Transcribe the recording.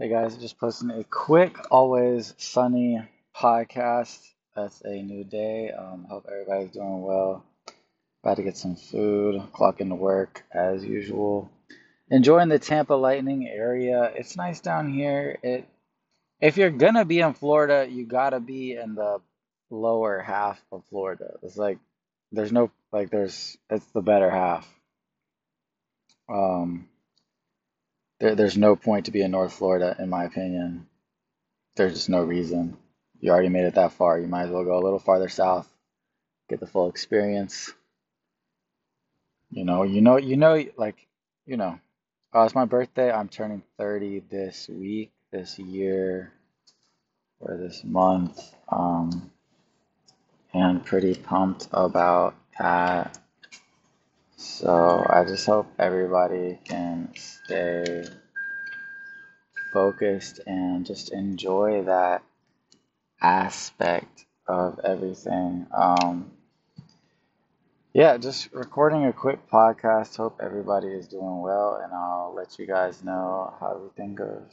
Hey guys, just posting a quick, always sunny podcast. That's a new day. Um, hope everybody's doing well. About to get some food, clock into work as usual. Enjoying the Tampa Lightning area. It's nice down here. It if you're gonna be in Florida, you gotta be in the lower half of Florida. It's like there's no like there's it's the better half. Um, there, there's no point to be in North Florida, in my opinion. There's just no reason. You already made it that far. You might as well go a little farther south, get the full experience. You know, you know, you know, like, you know. Oh, it's my birthday. I'm turning 30 this week, this year, or this month. Um, and pretty pumped about that. So I just hope everybody can stay focused and just enjoy that aspect of everything. Um, yeah, just recording a quick podcast. Hope everybody is doing well, and I'll let you guys know how everything goes.